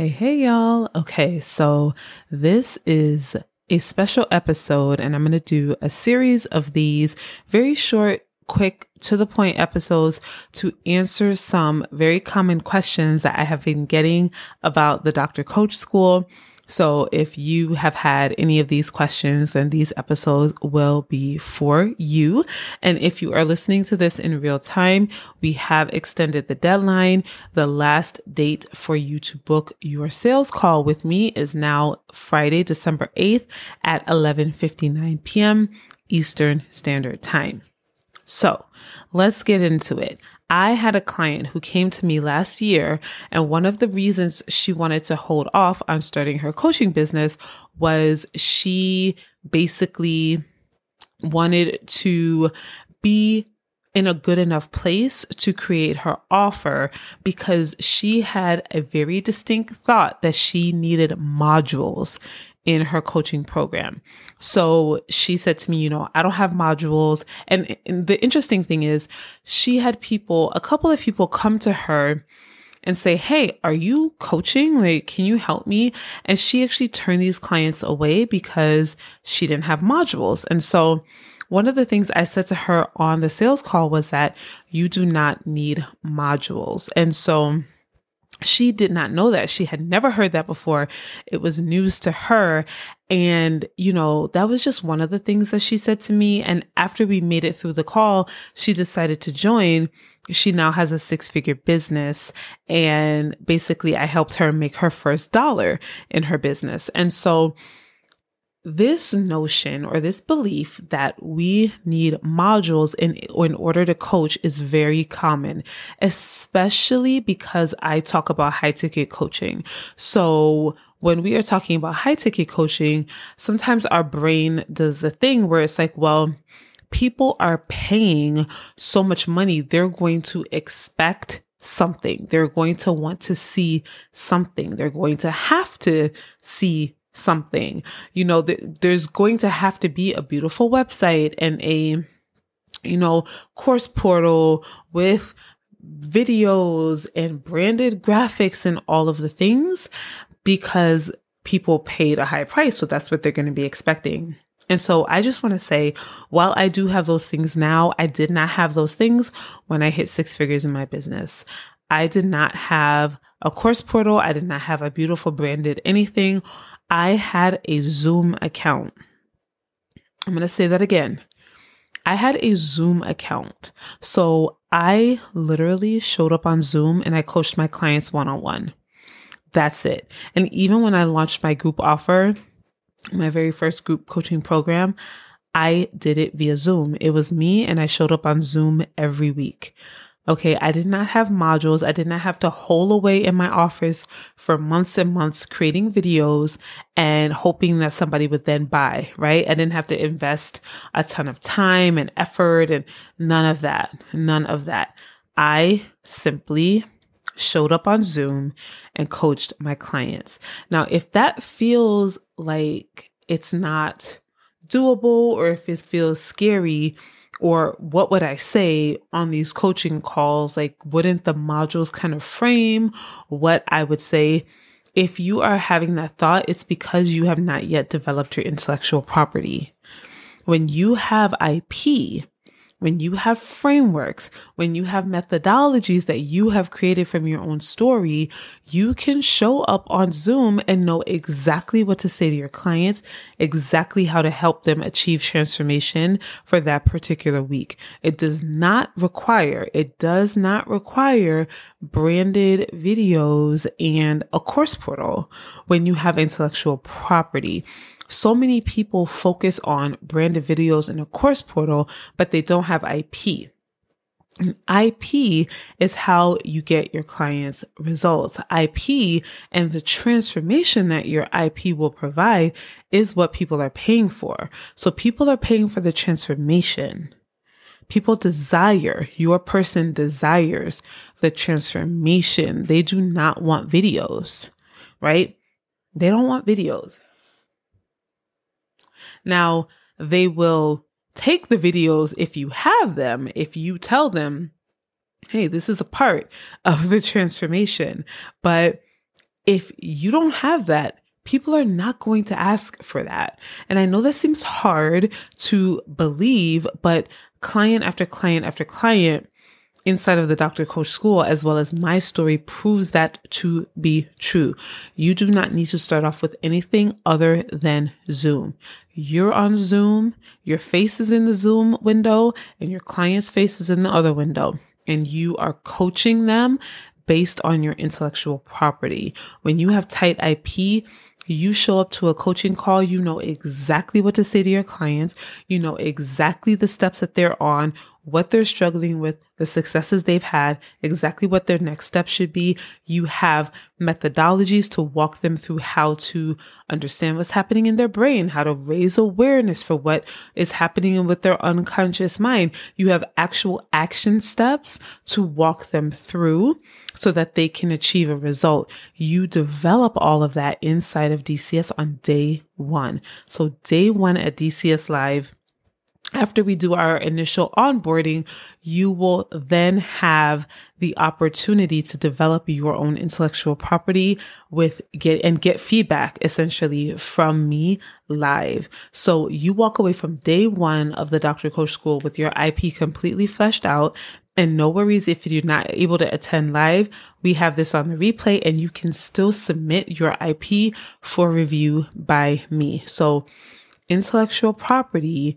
Hey, hey, y'all. Okay, so this is a special episode, and I'm going to do a series of these very short, quick, to the point episodes to answer some very common questions that I have been getting about the Dr. Coach School so if you have had any of these questions, then these episodes will be for you. And if you are listening to this in real time, we have extended the deadline. The last date for you to book your sales call with me is now Friday, December 8th at 11:59 p.m. Eastern Standard Time. So let's get into it. I had a client who came to me last year, and one of the reasons she wanted to hold off on starting her coaching business was she basically wanted to be in a good enough place to create her offer because she had a very distinct thought that she needed modules in her coaching program. So she said to me, you know, I don't have modules. And, and, the interesting thing is she had people, a couple of people come to her and say, Hey, are you coaching? Like, can you help me? And she actually turned these clients away because she didn't have modules. And so one of the things I said to her on the sales call was that you do not need modules. And so she did not know that. She had never heard that before. It was news to her. And, you know, that was just one of the things that she said to me. And after we made it through the call, she decided to join. She now has a six figure business. And basically, I helped her make her first dollar in her business. And so, this notion or this belief that we need modules in in order to coach is very common especially because I talk about high ticket coaching. So when we are talking about high ticket coaching sometimes our brain does the thing where it's like well people are paying so much money they're going to expect something. They're going to want to see something. They're going to have to see something. You know, th- there's going to have to be a beautiful website and a, you know, course portal with videos and branded graphics and all of the things because people paid a high price. So that's what they're going to be expecting. And so I just want to say, while I do have those things now, I did not have those things when I hit six figures in my business. I did not have a course portal. I did not have a beautiful branded anything. I had a Zoom account. I'm going to say that again. I had a Zoom account. So I literally showed up on Zoom and I coached my clients one on one. That's it. And even when I launched my group offer, my very first group coaching program, I did it via Zoom. It was me and I showed up on Zoom every week. Okay, I did not have modules. I did not have to hole away in my office for months and months creating videos and hoping that somebody would then buy, right? I didn't have to invest a ton of time and effort and none of that. None of that. I simply showed up on Zoom and coached my clients. Now, if that feels like it's not doable or if it feels scary, or what would I say on these coaching calls? Like, wouldn't the modules kind of frame what I would say? If you are having that thought, it's because you have not yet developed your intellectual property. When you have IP, when you have frameworks, when you have methodologies that you have created from your own story, you can show up on Zoom and know exactly what to say to your clients, exactly how to help them achieve transformation for that particular week. It does not require, it does not require branded videos and a course portal when you have intellectual property. So many people focus on branded videos in a course portal, but they don't have IP. And IP is how you get your clients results. IP and the transformation that your IP will provide is what people are paying for. So people are paying for the transformation. People desire, your person desires the transformation. They do not want videos, right? They don't want videos. Now, they will take the videos if you have them, if you tell them, hey, this is a part of the transformation. But If you don't have that, people are not going to ask for that. And I know that seems hard to believe, but client after client after client inside of the Dr. Coach School, as well as my story, proves that to be true. You do not need to start off with anything other than Zoom. You're on Zoom, your face is in the Zoom window, and your client's face is in the other window. And you are coaching them based on your intellectual property. When you have tight IP, you show up to a coaching call, you know exactly what to say to your clients. You know exactly the steps that they're on, what they're struggling with, the successes they've had, exactly what their next step should be. You have methodologies to walk them through how to understand what's happening in their brain, how to raise awareness for what is happening with their unconscious mind. You have actual action steps to walk them through so that they can achieve a result. You develop all of that inside of DCS on day one. So day one at DCS Live after we do our initial onboarding, you will then have the opportunity to develop your own intellectual property with get and get feedback essentially from me live. So you walk away from day one of the Dr. Coach School with your IP completely fleshed out. And no worries if you're not able to attend live. We have this on the replay and you can still submit your IP for review by me. So intellectual property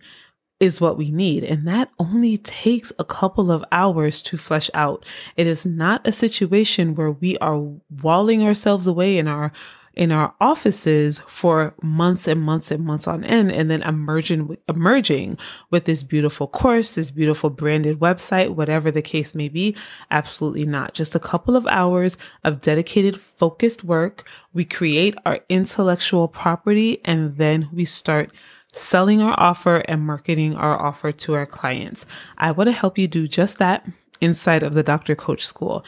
is what we need. And that only takes a couple of hours to flesh out. It is not a situation where we are walling ourselves away in our in our offices for months and months and months on end and then emerging emerging with this beautiful course, this beautiful branded website, whatever the case may be. Absolutely not. Just a couple of hours of dedicated focused work. We create our intellectual property and then we start selling our offer and marketing our offer to our clients. I want to help you do just that inside of the Dr. Coach School.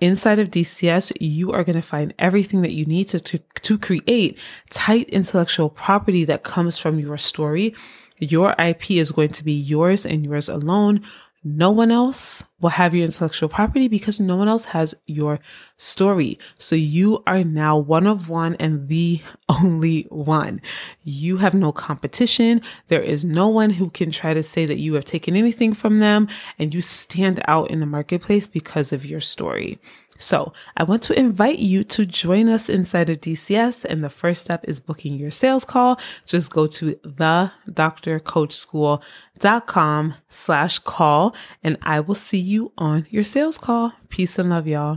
Inside of DCS, you are going to find everything that you need to, to, to create tight intellectual property that comes from your story. Your IP is going to be yours and yours alone. No one else will have your intellectual property because no one else has your story. So you are now one of one and the only one. You have no competition. There is no one who can try to say that you have taken anything from them and you stand out in the marketplace because of your story. So I want to invite you to join us inside of DCS. And the first step is booking your sales call. Just go to the drcoachschool.com slash call and I will see you on your sales call. Peace and love, y'all.